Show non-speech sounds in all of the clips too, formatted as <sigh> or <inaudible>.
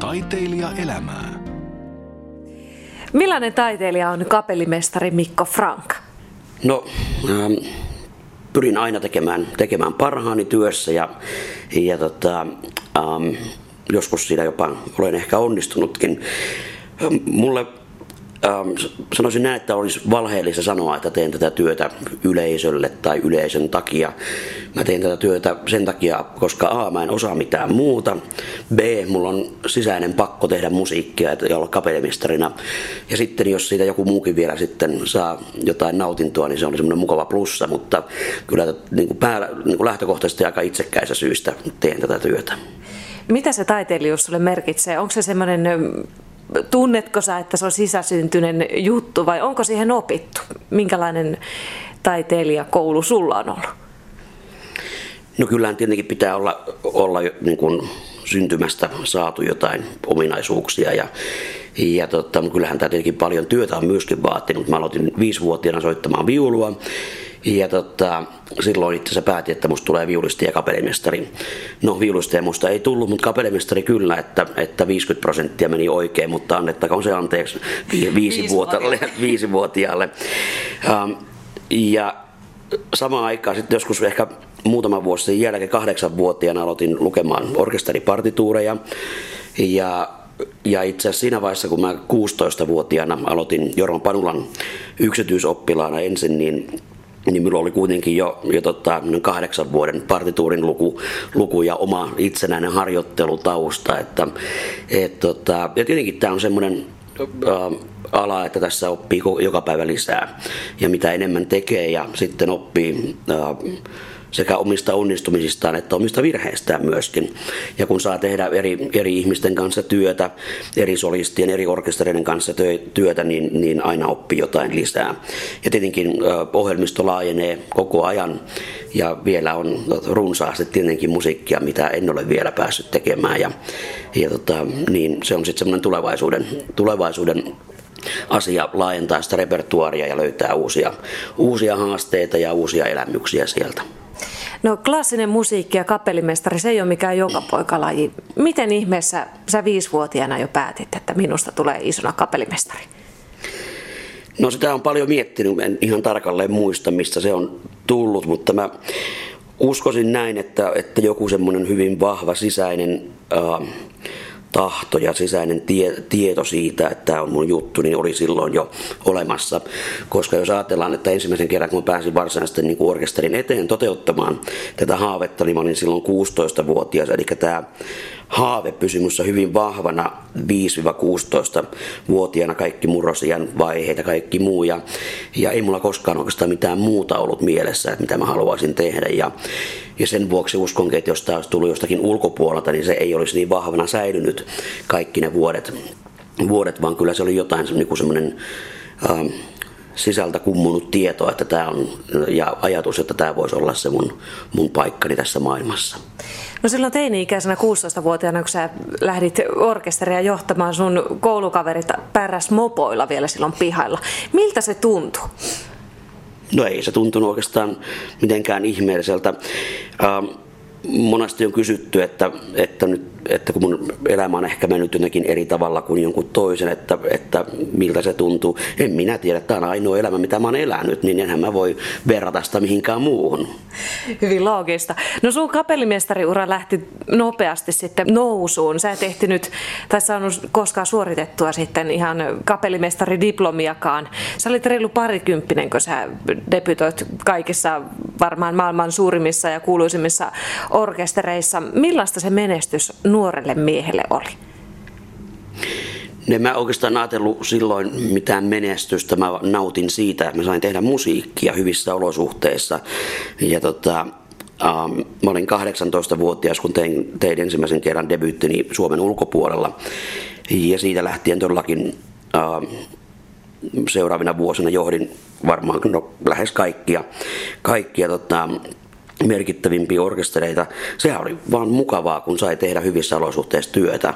Taiteilija elämää. Millainen taiteilija on kapellimestari Mikko Frank? No, ähm, pyrin aina tekemään, tekemään parhaani työssä ja, ja tota, ähm, joskus siinä jopa olen ehkä onnistunutkin. Mulle ähm, sanoisin näin, että olisi valheellista sanoa, että teen tätä työtä yleisölle tai yleisön takia. Mä teen tätä työtä sen takia, koska A, mä en osaa mitään muuta. B, mulla on sisäinen pakko tehdä musiikkia ja olla kapellimestarina. Ja sitten jos siitä joku muukin vielä sitten saa jotain nautintoa, niin se on semmoinen mukava plussa. Mutta kyllä niin kuin pää, niin kuin lähtökohtaisesti aika itsekkäistä syistä teen tätä työtä. Mitä se taiteilijuus sulle merkitsee? Onko se semmoinen tunnetko sä, että se on sisäsyntyinen juttu vai onko siihen opittu? Minkälainen taiteilijakoulu sulla on ollut? No kyllähän tietenkin pitää olla, olla niin kuin syntymästä saatu jotain ominaisuuksia ja, ja tota, kyllähän tämä tietenkin paljon työtä on myöskin vaatinut. Mä aloitin viisivuotiaana soittamaan viulua ja tota, silloin itse asiassa päätin, että musta tulee viulisti ja kapellimestari. No ja musta ei tullut, mutta kapellimestari kyllä, että, että 50 prosenttia meni oikein, mutta annettakoon se anteeksi viisivuotiaalle. <laughs> viisivuotiaalle. Um, ja samaan aikaan sitten joskus ehkä muutama vuosi sen jälkeen kahdeksanvuotiaana aloitin lukemaan orkesteripartituureja ja ja itse asiassa siinä vaiheessa, kun mä 16-vuotiaana aloitin Jorma Panulan yksityisoppilaana ensin, niin niin minulla oli kuitenkin jo, jo tota, kahdeksan vuoden partituurin luku, luku ja oma itsenäinen harjoittelutausta. Että, et, tota, ja tietenkin tämä on semmoinen äh, ala, että tässä oppii joka päivä lisää. Ja mitä enemmän tekee ja sitten oppii äh, sekä omista onnistumisistaan että omista virheistään myöskin. Ja kun saa tehdä eri, eri ihmisten kanssa työtä, eri solistien, eri orkestereiden kanssa työtä, niin, niin aina oppii jotain lisää. Ja tietenkin ohjelmisto laajenee koko ajan ja vielä on runsaasti tietenkin musiikkia, mitä en ole vielä päässyt tekemään. Ja, ja tota, niin se on sitten semmoinen tulevaisuuden, tulevaisuuden asia laajentaa sitä repertuaria ja löytää uusia, uusia haasteita ja uusia elämyksiä sieltä. No klassinen musiikki ja kapellimestari, se ei ole mikään joka poikalaji. Miten ihmeessä sä viisivuotiaana jo päätit, että minusta tulee isona kapellimestari? No sitä on paljon miettinyt, en ihan tarkalleen muista mistä se on tullut, mutta mä uskoisin näin, että, että joku semmoinen hyvin vahva sisäinen äh, tahto ja sisäinen tie, tieto siitä, että tämä on mun juttu, niin oli silloin jo olemassa. Koska jos ajatellaan, että ensimmäisen kerran kun pääsin varsinaisesti niin orkesterin eteen toteuttamaan tätä haavetta, niin mä olin silloin 16-vuotias, eli tämä haave pysyi minussa hyvin vahvana 5-16-vuotiaana kaikki murrosian vaiheita, kaikki muu. Ja, ja ei mulla koskaan oikeastaan mitään muuta ollut mielessä, että mitä mä haluaisin tehdä. Ja, ja sen vuoksi uskonkin, että jos olisi tullut jostakin ulkopuolelta, niin se ei olisi niin vahvana säilynyt kaikki ne vuodet, vuodet vaan kyllä se oli jotain niin semmoinen ähm, sisältä kummunut tieto että tämä on, ja ajatus, että tämä voisi olla se mun, mun paikkani tässä maailmassa. No silloin teini-ikäisenä 16-vuotiaana, kun sä lähdit orkesteria johtamaan, sun koulukaverit päräs mopoilla vielä silloin pihalla. Miltä se tuntui? No ei se tuntunut oikeastaan mitenkään ihmeelliseltä. Ähm, monesti on kysytty, että, että, nyt, että kun mun elämä on ehkä mennyt jotenkin eri tavalla kuin jonkun toisen, että, että miltä se tuntuu. En minä tiedä, tämä on ainoa elämä, mitä mä oon elänyt, niin enhän mä voi verrata sitä mihinkään muuhun. Hyvin loogista. No sun kapellimestariura lähti nopeasti sitten nousuun. Sä et ehtinyt, tai saanut koskaan suoritettua sitten ihan kapellimestaridiplomiakaan. Sä olit reilu parikymppinen, kun sä debytoit kaikissa varmaan maailman suurimmissa ja kuuluisimmissa orkestereissa. Millaista se menestys nuorelle miehelle oli? En mä oikeastaan ajatellut silloin mitään menestystä. Mä nautin siitä, että mä sain tehdä musiikkia hyvissä olosuhteissa. Ja tota, ähm, mä olin 18-vuotias, kun tein, tein ensimmäisen kerran debyyttini Suomen ulkopuolella. Ja siitä lähtien todellakin ähm, seuraavina vuosina johdin varmaan no, lähes kaikkia, kaikkia tota, merkittävimpiä orkestereita. Sehän oli vaan mukavaa, kun sai tehdä hyvissä olosuhteissa työtä.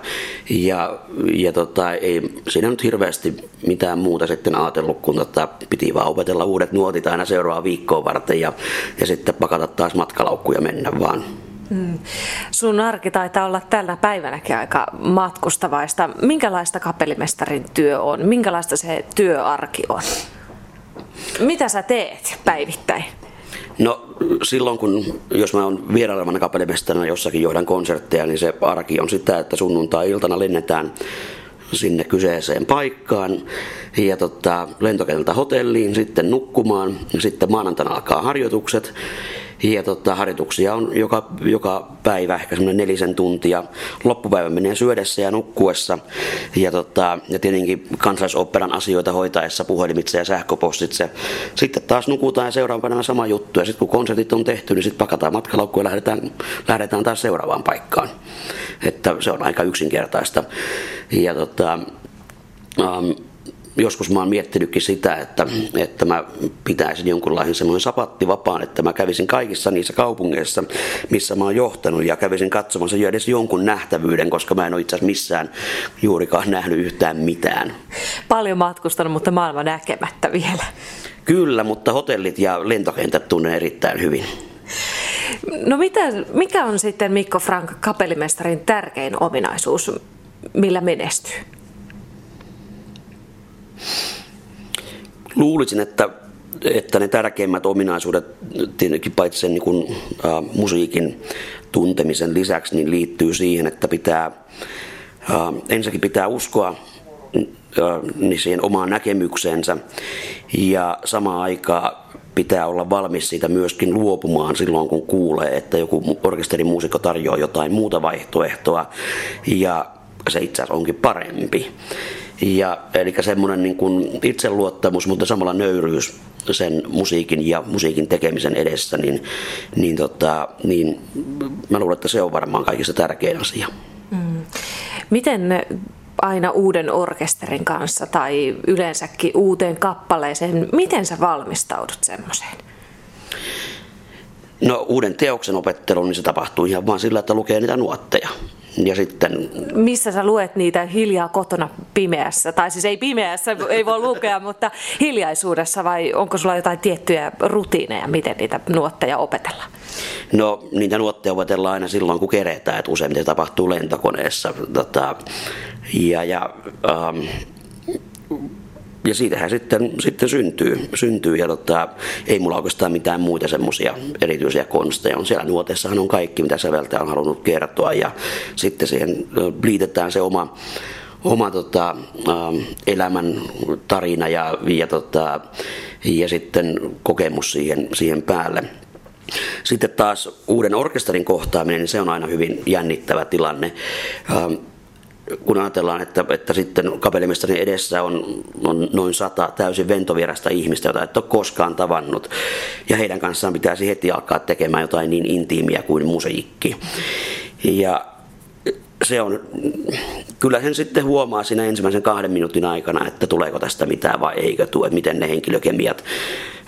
Ja, ja tota, ei siinä nyt hirveästi mitään muuta sitten ajatellut, kun tota, piti vaan opetella uudet nuotit aina seuraavaa viikkoa varten ja, ja sitten pakata taas matkalaukkuja mennä vaan. Mm. Sun arki taitaa olla tällä päivänäkin aika matkustavaista. Minkälaista kapellimestarin työ on? Minkälaista se työarki on? Mitä sä teet päivittäin? No silloin kun, jos mä oon vierailevana kapellimestarina jossakin johdan konsertteja, niin se arki on sitä, että sunnuntai-iltana lennetään sinne kyseiseen paikkaan ja tota, lentokentältä hotelliin, sitten nukkumaan ja sitten maanantaina alkaa harjoitukset ja tota, harjoituksia on joka, joka päivä ehkä semmoinen nelisen tuntia. Loppupäivä menee syödessä ja nukkuessa. Ja, tota, ja tietenkin kansallisoperan asioita hoitaessa puhelimitse ja sähköpostitse. Sitten taas nukutaan ja seuraavana sama juttu. Ja sitten kun konsertit on tehty, niin sitten pakataan matkalaukku ja lähdetään, lähdetään taas seuraavaan paikkaan. Että se on aika yksinkertaista. Ja tota, um, joskus mä oon miettinytkin sitä, että, että mä pitäisin jonkunlaisen semmoinen sapattivapaan, että mä kävisin kaikissa niissä kaupungeissa, missä mä oon johtanut ja kävisin katsomassa jo edes jonkun nähtävyyden, koska mä en ole itse asiassa missään juurikaan nähnyt yhtään mitään. Paljon matkustanut, mutta maailma näkemättä vielä. Kyllä, mutta hotellit ja lentokentät tunnen erittäin hyvin. No mitä, mikä on sitten Mikko Frank kapellimestarin tärkein ominaisuus, millä menestyy? Luulisin, että, että ne tärkeimmät ominaisuudet, tietenkin paitsi sen niin kuin, äh, musiikin tuntemisen lisäksi, niin liittyy siihen, että pitää äh, ensinnäkin pitää uskoa niin siihen omaan näkemykseensä ja samaan aikaan pitää olla valmis siitä myöskin luopumaan silloin, kun kuulee, että joku orkesterimuusikko tarjoaa jotain muuta vaihtoehtoa ja se itse asiassa onkin parempi. Ja, eli semmoinen niin kuin itseluottamus, mutta samalla nöyryys sen musiikin ja musiikin tekemisen edessä, niin, niin, tota, niin mä luulen, että se on varmaan kaikista tärkein asia. Mm. Miten aina uuden orkesterin kanssa tai yleensäkin uuteen kappaleeseen, miten sä valmistaudut semmoiseen? No uuden teoksen opettelu, niin se tapahtuu ihan vaan sillä, että lukee niitä nuotteja. Ja sitten... Missä sä luet niitä hiljaa kotona pimeässä? Tai siis ei pimeässä, ei voi lukea, mutta hiljaisuudessa vai onko sulla jotain tiettyjä rutiineja, miten niitä nuotteja opetellaan? No niitä nuotteja opetellaan aina silloin, kun keretään, että useimmiten tapahtuu lentokoneessa. Tota, ja, ja ähm, ja siitähän sitten, sitten syntyy, syntyy ja tota, ei mulla oikeastaan mitään muita semmoisia erityisiä konsteja. On siellä nuotessahan on kaikki, mitä säveltäjä on halunnut kertoa ja sitten siihen liitetään se oma, oma tota, elämän tarina ja, ja, tota, ja sitten kokemus siihen, siihen päälle. Sitten taas uuden orkesterin kohtaaminen, niin se on aina hyvin jännittävä tilanne kun ajatellaan, että, että sitten kapellimestarin edessä on, on noin sata täysin ventovierasta ihmistä, jota et ole koskaan tavannut, ja heidän kanssaan pitäisi heti alkaa tekemään jotain niin intiimiä kuin musiikki. Ja se on, kyllä sen sitten huomaa siinä ensimmäisen kahden minuutin aikana, että tuleeko tästä mitään vai eikö tule, että miten ne henkilökemiat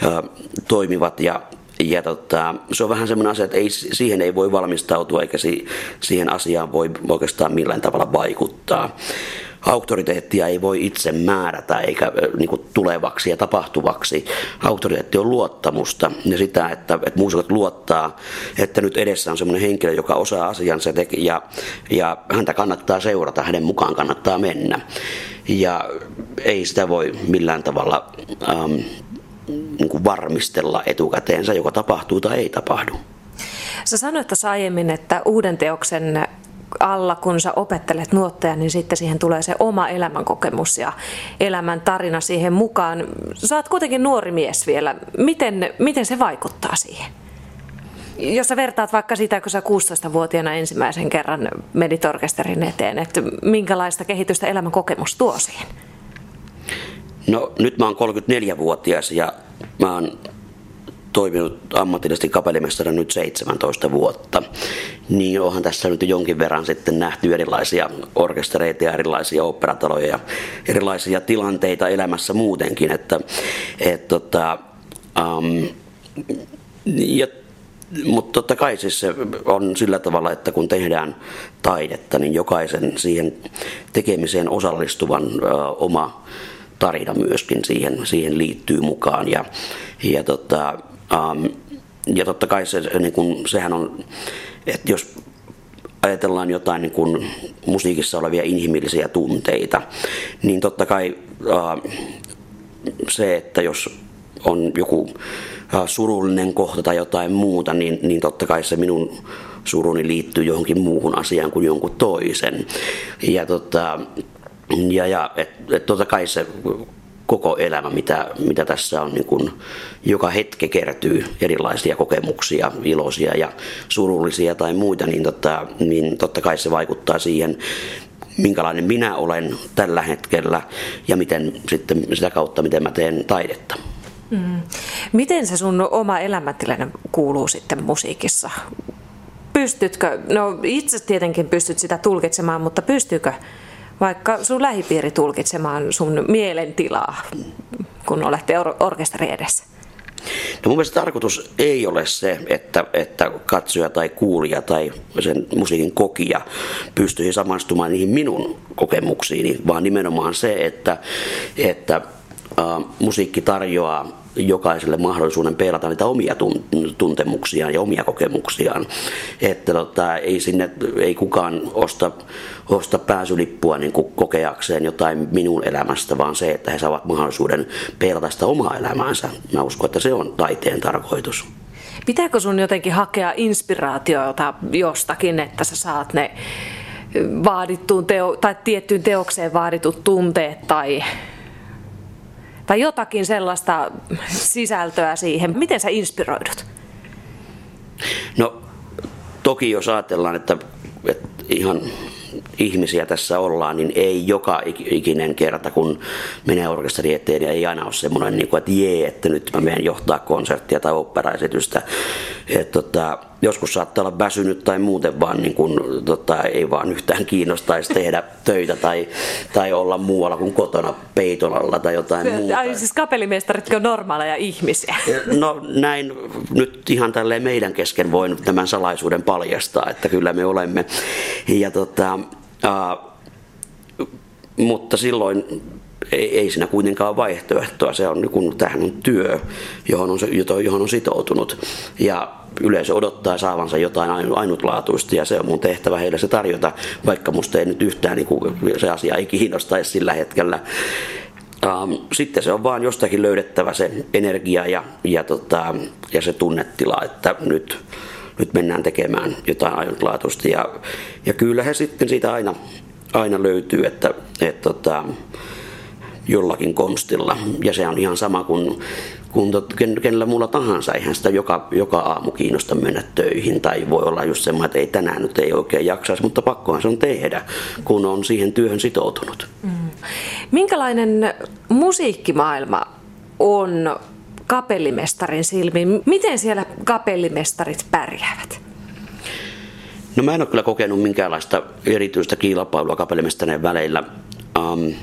ö, toimivat ja ja tota, se on vähän semmoinen asia, että ei, siihen ei voi valmistautua eikä si, siihen asiaan voi oikeastaan millään tavalla vaikuttaa. Auktoriteettia ei voi itse määrätä eikä niin kuin, tulevaksi ja tapahtuvaksi. Auktoriteetti on luottamusta ja sitä, että, että muusikot luottaa, että nyt edessä on semmoinen henkilö, joka osaa asiansa ja, ja häntä kannattaa seurata, hänen mukaan kannattaa mennä. Ja ei sitä voi millään tavalla ähm, niin kuin varmistella etukäteensä, joko tapahtuu tai ei tapahdu. Sä sanoit tuossa aiemmin, että uuden teoksen alla, kun sä opettelet nuotteja, niin sitten siihen tulee se oma elämänkokemus ja elämän tarina siihen mukaan. Oot kuitenkin nuori mies vielä. Miten, miten se vaikuttaa siihen? Jos sä vertaat vaikka sitä, kun sä 16-vuotiaana ensimmäisen kerran menit eteen, että minkälaista kehitystä elämänkokemus tuo siihen? No nyt mä oon 34-vuotias ja mä oon toiminut ammatillisesti kapellimestarina nyt 17 vuotta, niin onhan tässä nyt jonkin verran sitten nähty erilaisia orkestereita ja erilaisia operataloja ja erilaisia tilanteita elämässä muutenkin, että et, tota, um, ja mutta totta kai siis se on sillä tavalla, että kun tehdään taidetta, niin jokaisen siihen tekemiseen osallistuvan ö, oma tarina myöskin siihen, siihen liittyy mukaan. Ja, ja, tota, um, ja totta kai se, niin kun, sehän on että jos ajatellaan jotain niin kuin musiikissa olevia inhimillisiä tunteita, niin totta kai äh, se, että jos on joku äh, surullinen kohta tai jotain muuta, niin, niin totta kai se minun suruni liittyy johonkin muuhun asiaan kuin jonkun toisen. Ja, tota, ja, ja et, et totta kai se koko elämä, mitä, mitä tässä on, niin kun joka hetke kertyy erilaisia kokemuksia, iloisia ja surullisia tai muita, niin totta, niin totta kai se vaikuttaa siihen, minkälainen minä olen tällä hetkellä ja miten sitten sitä kautta, miten mä teen taidetta. Mm. Miten se sun oma elämäntilanne kuuluu sitten musiikissa? Pystytkö, no itse tietenkin pystyt sitä tulkitsemaan, mutta pystyykö vaikka sun lähipiiri tulkitsemaan sun mielentilaa, kun olette or- orkesteri edessä? No mun mielestä tarkoitus ei ole se, että, että katsoja tai kuulija tai sen musiikin kokija pystyisi samastumaan niihin minun kokemuksiini, vaan nimenomaan se, että, että äh, musiikki tarjoaa jokaiselle mahdollisuuden peilata niitä omia tuntemuksiaan ja omia kokemuksiaan. Että tota, ei sinne ei kukaan osta, osta pääsylippua niin kuin kokeakseen jotain minun elämästä, vaan se, että he saavat mahdollisuuden peilata sitä omaa elämäänsä. Mä uskon, että se on taiteen tarkoitus. Pitääkö sun jotenkin hakea inspiraatiota jostakin, että sä saat ne vaadittuun teo- tai tiettyyn teokseen vaaditut tunteet tai tai jotakin sellaista sisältöä siihen. Miten sä inspiroidut? No toki jos ajatellaan, että, että ihan ihmisiä tässä ollaan, niin ei joka ikinen kerta, kun menee orkesteri eteen, ja ei aina ole semmoinen, niin että jee, että nyt mä menen johtaa konserttia tai operaesitystä. että tota, joskus saattaa olla väsynyt tai muuten vaan niin kuin, tota, ei vaan yhtään kiinnostaisi tehdä <laughs> töitä tai, tai olla muualla kuin kotona peiton alla tai jotain muuta. Ai siis kapellimestaritkin on normaaleja ihmisiä. No näin nyt ihan tälleen meidän kesken voin tämän salaisuuden paljastaa, että kyllä me olemme. Ja tota, uh, mutta silloin ei, ei siinä kuitenkaan ole vaihtoehtoa. Se on, kun tähän on työ, johon on, johon on sitoutunut. Ja yleisö odottaa saavansa jotain ainutlaatuista ja se on mun tehtävä heille se tarjota, vaikka musta ei nyt yhtään niin kuin, se asia ei kiinnostaisi sillä hetkellä. Ähm, sitten se on vaan jostakin löydettävä se energia ja, ja, tota, ja se tunnetila, että nyt, nyt mennään tekemään jotain ainutlaatuista. Ja, ja kyllä he sitten siitä aina, aina löytyy, että, että tota, jollakin konstilla. Ja se on ihan sama kuin, kuin tot, kenellä muulla tahansa. Eihän sitä joka, joka aamu kiinnosta mennä töihin. Tai voi olla just semmoinen, että ei tänään nyt ei oikein jaksaisi, mutta pakkohan se on tehdä, kun on siihen työhön sitoutunut. Mm. Minkälainen musiikkimaailma on kapellimestarin silmiin? Miten siellä kapellimestarit pärjäävät? No mä en ole kyllä kokenut minkäänlaista erityistä kilpailua kapellimestarien väleillä. Um,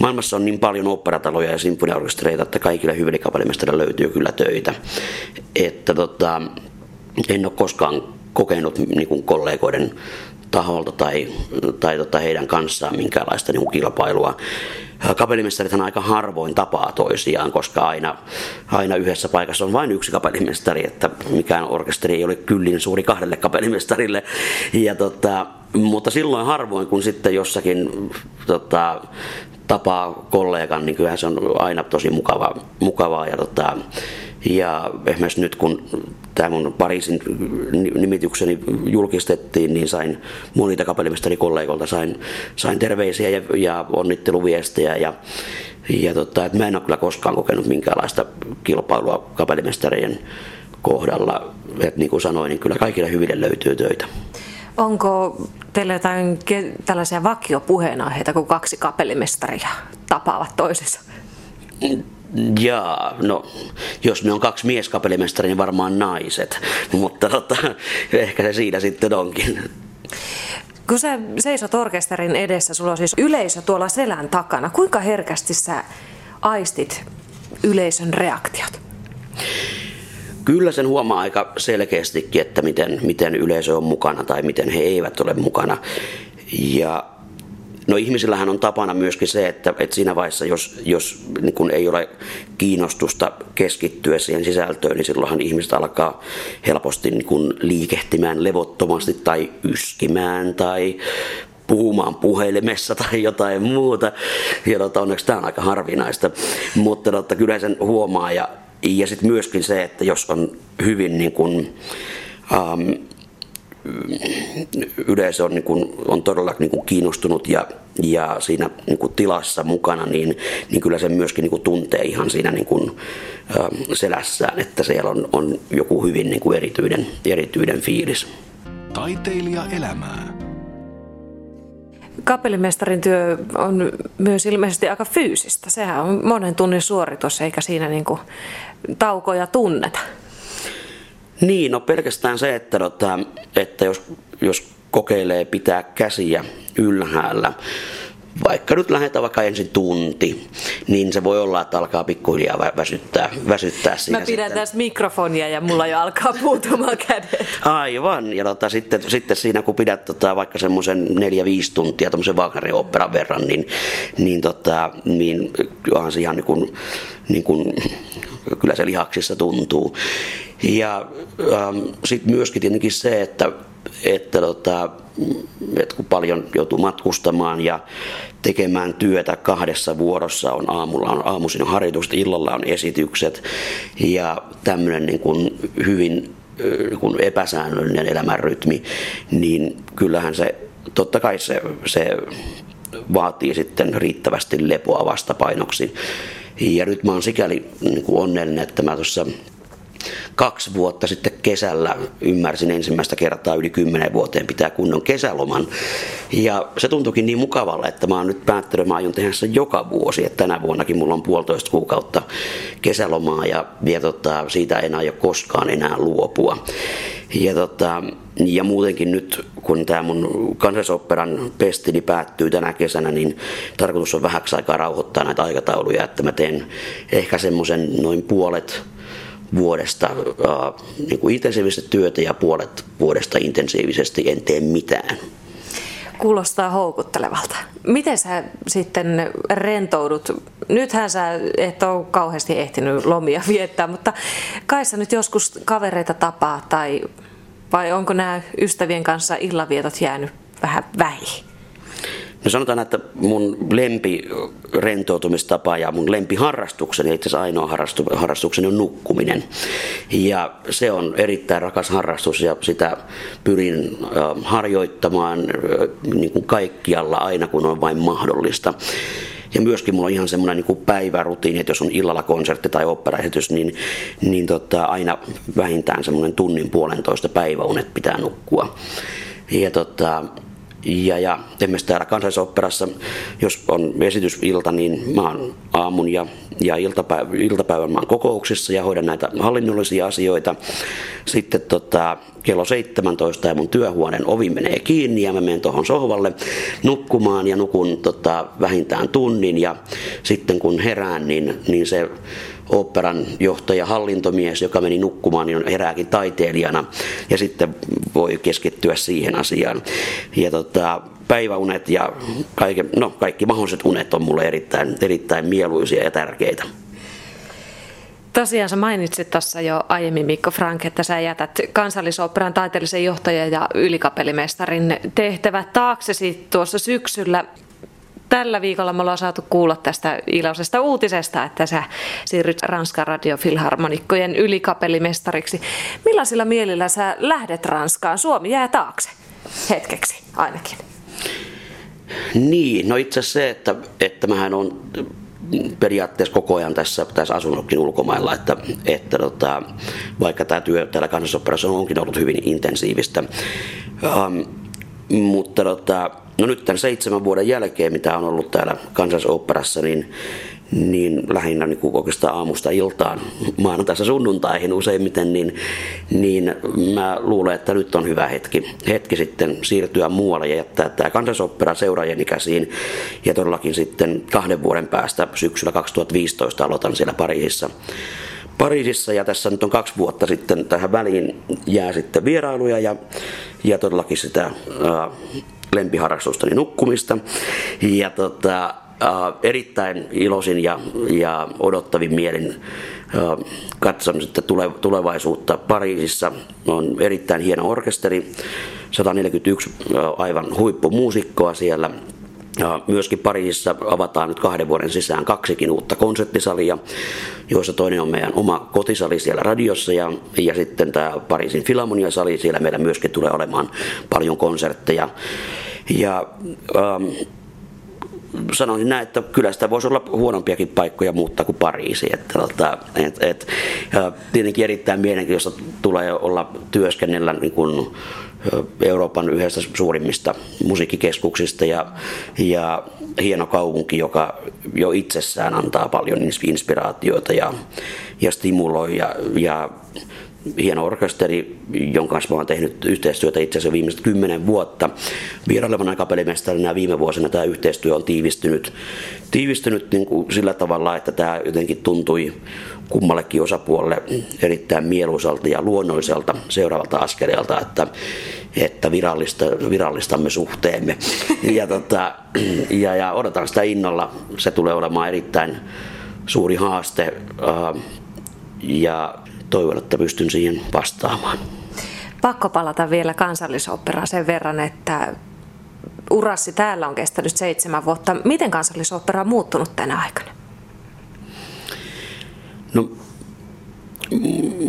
maailmassa on niin paljon operataloja ja sinfoniaorkestereita, että kaikille hyville kapellimestarille löytyy kyllä töitä. Että tota, en ole koskaan kokenut niin kuin kollegoiden taholta tai, tai tota heidän kanssaan minkäänlaista niin kilpailua. Kapellimestarithan aika harvoin tapaa toisiaan, koska aina, aina yhdessä paikassa on vain yksi kapellimestari, että mikään orkesteri ei ole kyllin suuri kahdelle kapellimestarille. Ja tota, mutta silloin harvoin, kun sitten jossakin tota, tapaa kollegan, niin kyllähän se on aina tosi mukava, mukavaa. Ja, tota, ja esimerkiksi nyt kun tämä mun Pariisin nimitykseni julkistettiin, niin sain monilta kapellimestarikollegoilta sain, sain terveisiä ja, ja onnitteluviestejä. Ja, ja tota, että mä en ole kyllä koskaan kokenut minkäänlaista kilpailua kapellimestarien kohdalla. Et niin kuin sanoin, niin kyllä kaikille hyville löytyy töitä. Onko teillä jotain tällaisia vakiopuheenaiheita, kun kaksi kapellimestaria tapaavat toisessa? Jaa, no jos ne on kaksi mieskapellimestaria, niin varmaan naiset, mutta tota, ehkä se siinä sitten onkin. Kun sä seisot orkesterin edessä, sulla on siis yleisö tuolla selän takana. Kuinka herkästi sä aistit yleisön reaktiot? Kyllä sen huomaa aika selkeästikin, että miten, miten yleisö on mukana tai miten he eivät ole mukana. Ja No ihmisillähän on tapana myöskin se, että, että siinä vaiheessa, jos, jos niin kun ei ole kiinnostusta keskittyä siihen sisältöön, niin silloinhan ihmiset alkaa helposti niin kuin liikehtimään levottomasti tai yskimään tai puhumaan puhelimessa tai jotain muuta. Ja tota, onneksi tämä on aika harvinaista. Mutta tota, kyllä sen huomaa. Ja, ja sitten myöskin se, että jos on hyvin niin kuin, ähm, yleisö on, niin kuin, on todella niin kuin kiinnostunut ja, ja siinä niin kuin tilassa mukana, niin, niin kyllä se myöskin niin kuin tuntee ihan siinä niin kuin, ä, selässään, että siellä on, on joku hyvin niin kuin erityinen, erityinen fiilis. Taiteilija elämää. Kapellimestarin työ on myös ilmeisesti aika fyysistä. Sehän on monen tunnin suoritus, eikä siinä niin kuin taukoja tunneta. Niin, no pelkästään se, että, tota, että jos, jos kokeilee pitää käsiä ylhäällä, vaikka nyt lähdetään vaikka ensin tunti, niin se voi olla, että alkaa pikkuhiljaa väsyttää, väsyttää siinä. Mä pidän sitten. tässä mikrofonia ja mulla jo alkaa puutumaan kädet. Aivan, ja tota, sitten, sitten siinä kun pidät tota, vaikka semmoisen neljä 5 tuntia tämmöisen Wagnerin operan verran, niin, niin, tota, niin onhan se ihan niin kuin, niin kuin, kyllä se lihaksissa tuntuu. Ja ähm, sitten myöskin tietenkin se, että, että, tota, että kun paljon joutuu matkustamaan ja tekemään työtä kahdessa vuorossa, on aamulla on aamuisin harjoitukset, illalla on esitykset ja tämmöinen niin kuin hyvin kun epäsäännöllinen elämänrytmi, niin kyllähän se, totta kai se, se vaatii sitten riittävästi lepoa vastapainoksi. Ja nyt mä oon sikäli niin kuin onnellinen, että mä tuossa kaksi vuotta sitten kesällä ymmärsin ensimmäistä kertaa yli kymmenen vuoteen pitää kunnon kesäloman. Ja se tuntuikin niin mukavalle, että mä oon nyt päättänyt, mä aion tehdä sen joka vuosi. Että tänä vuonnakin mulla on puolitoista kuukautta kesälomaa ja, ja tota, siitä en aio koskaan enää luopua. Ja, tota, ja muutenkin nyt, kun tämä mun kansallisoperan pestini päättyy tänä kesänä, niin tarkoitus on vähäksi aikaa rauhoittaa näitä aikatauluja, että mä teen ehkä semmoisen noin puolet vuodesta äh, niin kuin intensiivistä työtä ja puolet vuodesta intensiivisesti en tee mitään. Kuulostaa houkuttelevalta. Miten sä sitten rentoudut? Nythän sä et ole kauheasti ehtinyt lomia viettää, mutta kai sä nyt joskus kavereita tapaa tai vai onko nämä ystävien kanssa illavietot jäänyt vähän vähin? No sanotaan, että mun lempi rentoutumistapa ja mun lempiharrastukseni, itse asiassa ainoa harrastu, harrastukseni on nukkuminen. Ja se on erittäin rakas harrastus ja sitä pyrin harjoittamaan niin kuin kaikkialla aina kun on vain mahdollista. Ja myöskin mulla on ihan semmoinen niin päivärutiini, että jos on illalla konsertti tai operaesitys, niin, niin tota, aina vähintään semmoinen tunnin puolentoista päiväunet pitää nukkua. Ja tota, ja, ja esimerkiksi täällä kansallisoperassa, jos on esitysilta, niin mä oon aamun ja, ja iltapäivän, iltapäivän mä oon kokouksissa ja hoidan näitä hallinnollisia asioita. Sitten tota, kello 17 ja mun työhuoneen ovi menee kiinni ja mä menen tuohon sohvalle nukkumaan ja nukun tota, vähintään tunnin ja sitten kun herään, niin, niin se operan johtaja, hallintomies, joka meni nukkumaan, niin herääkin taiteilijana ja sitten voi keskittyä siihen asiaan. Ja tota, päiväunet ja kaikki, no, kaikki mahdolliset unet on mulle erittäin, erittäin mieluisia ja tärkeitä. Tosiaan sä mainitsit tuossa jo aiemmin Mikko Frank, että sä jätät kansallisoperan taiteellisen johtajan ja ylikapellimestarin tehtävät taaksesi tuossa syksyllä tällä viikolla me ollaan saatu kuulla tästä iloisesta uutisesta, että sä siirryt Ranskan radiofilharmonikkojen ylikapellimestariksi. Millaisilla mielillä sä lähdet Ranskaan? Suomi jää taakse hetkeksi ainakin. Niin, no itse se, että, että mähän on periaatteessa koko ajan tässä, tässä asunutkin ulkomailla, että, että tota, vaikka tämä työ täällä kansallisoperassa onkin ollut hyvin intensiivistä. Um, mutta tota, No nyt tämän seitsemän vuoden jälkeen, mitä on ollut täällä kansallisoopperassa, niin, niin lähinnä niin kuin oikeastaan aamusta iltaan, maanantaisa sunnuntaihin useimmiten, niin, niin mä luulen, että nyt on hyvä hetki, hetki sitten siirtyä muualle ja jättää tämä kansallisopera seuraajien käsiin. Ja todellakin sitten kahden vuoden päästä syksyllä 2015 aloitan siellä Pariisissa Pariisissa ja tässä nyt on kaksi vuotta sitten tähän väliin jää sitten vierailuja ja, ja todellakin sitä ää, lempiharrastustani nukkumista. Ja, tota, äh, erittäin iloisin ja, ja odottavin mielin äh, katson sitten tule, tulevaisuutta Pariisissa. On erittäin hieno orkesteri, 141 äh, aivan huippumuusikkoa siellä. Ja myöskin Pariisissa avataan nyt kahden vuoden sisään kaksikin uutta konserttisalia, joissa toinen on meidän oma kotisali siellä radiossa ja, ja sitten tämä Pariisin Filharmonia-sali, siellä meillä myöskin tulee olemaan paljon konsertteja. Ja ähm, sanoisin näin, että kyllä sitä voisi olla huonompiakin paikkoja muuttaa kuin Pariisi. Että, tota, et, et, ja tietenkin erittäin mielenkiintoista tulee olla työskennellä niin kuin Euroopan yhdestä suurimmista musiikkikeskuksista ja, ja hieno kaupunki, joka jo itsessään antaa paljon inspiraatioita ja, ja stimuloi ja, ja hieno orkesteri, jonka kanssa olen tehnyt yhteistyötä itse asiassa viimeiset kymmenen vuotta. Vierailevana kapellimestarina viime vuosina tämä yhteistyö on tiivistynyt, tiivistynyt niin kuin sillä tavalla, että tämä jotenkin tuntui kummallekin osapuolelle erittäin mieluisalta ja luonnolliselta seuraavalta askeleelta, että, että virallista, virallistamme suhteemme. <laughs> Ja, tota, ja, ja odotan sitä innolla. Se tulee olemaan erittäin suuri haaste ja toivon, että pystyn siihen vastaamaan. Pakko palata vielä kansallisoperaan sen verran, että urassi täällä on kestänyt seitsemän vuotta. Miten kansallisopera on muuttunut tänä aikana? No,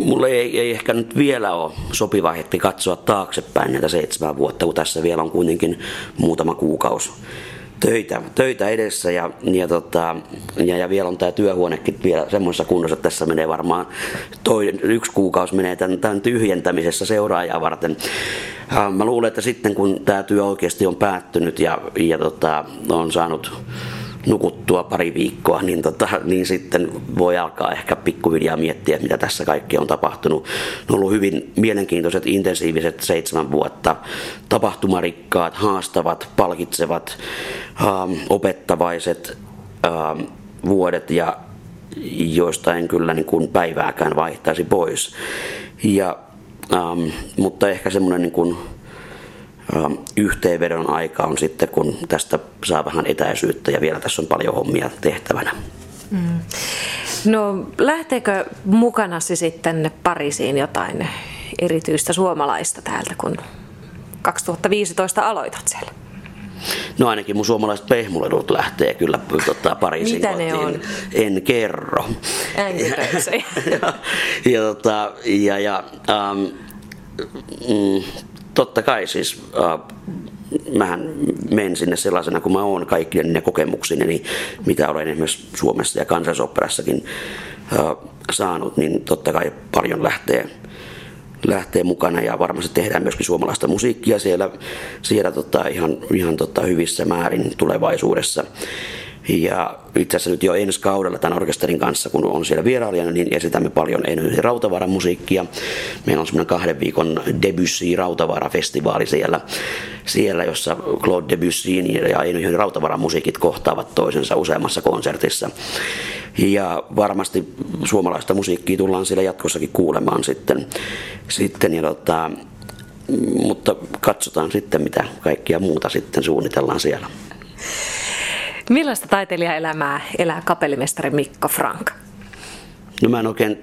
mulle ei, ei ehkä nyt vielä ole sopiva hetki katsoa taaksepäin näitä seitsemän vuotta, kun tässä vielä on kuitenkin muutama kuukausi töitä, töitä edessä ja, ja, tota, ja, ja vielä on tämä työhuonekin vielä semmoisessa kunnossa, että tässä menee varmaan toi, yksi kuukausi menee tämän, tämän tyhjentämisessä seuraajaa varten. Mä luulen, että sitten kun tämä työ oikeasti on päättynyt ja, ja tota, on saanut nukuttua pari viikkoa, niin, tota, niin sitten voi alkaa ehkä pikkuhiljaa miettiä, mitä tässä kaikki on tapahtunut. Ne on ollut hyvin mielenkiintoiset, intensiiviset seitsemän vuotta, tapahtumarikkaat, haastavat, palkitsevat, ähm, opettavaiset ähm, vuodet ja joista en kyllä niin kuin päivääkään vaihtaisi pois. Ja, ähm, mutta ehkä semmoinen niin kuin, yhteenvedon aika on sitten, kun tästä saa vähän etäisyyttä ja vielä tässä on paljon hommia tehtävänä. Mm. No lähteekö mukanasi sitten Pariisiin jotain erityistä suomalaista täältä, kun 2015 aloitat siellä? No ainakin mun suomalaiset pehmuledut lähtee kyllä tota, Pariisiin. Mitä ne on? En, kerro. ja, <laughs> ja, ja, tota, ja, ja um, mm, totta kai siis äh, mähän menen sinne sellaisena kuin mä oon kaikki ne kokemuksine, niin mitä olen esimerkiksi Suomessa ja kansallisoperassakin äh, saanut, niin totta kai paljon lähtee, lähtee mukana ja varmasti tehdään myöskin suomalaista musiikkia siellä, siellä tota, ihan, ihan tota, hyvissä määrin tulevaisuudessa. Ja itse asiassa nyt jo ensi kaudella tämän orkesterin kanssa, kun on siellä vierailijana, niin esitämme paljon Eino Rautavaaran musiikkia. Meillä on semmoinen kahden viikon Debussy Rautavaara-festivaali siellä, siellä, jossa Claude Debussyin ja Eino Rautavaaran musiikit kohtaavat toisensa useammassa konsertissa. Ja varmasti suomalaista musiikkia tullaan siellä jatkossakin kuulemaan sitten. sitten ja tota, mutta katsotaan sitten, mitä kaikkia muuta sitten suunnitellaan siellä. Millaista taiteilijaelämää elää kapellimestari Mikko Frank? No mä en oikein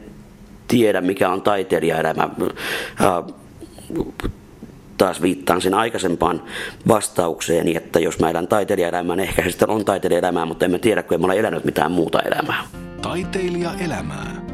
tiedä, mikä on taiteilijaelämä. Taas viittaan sen aikaisempaan vastaukseeni, että jos mä elän taiteilijaelämää, niin ehkä se sitten on taiteilijaelämää, mutta en mä tiedä, kun en mä ole elänyt mitään muuta elämää. Taiteilijaelämää.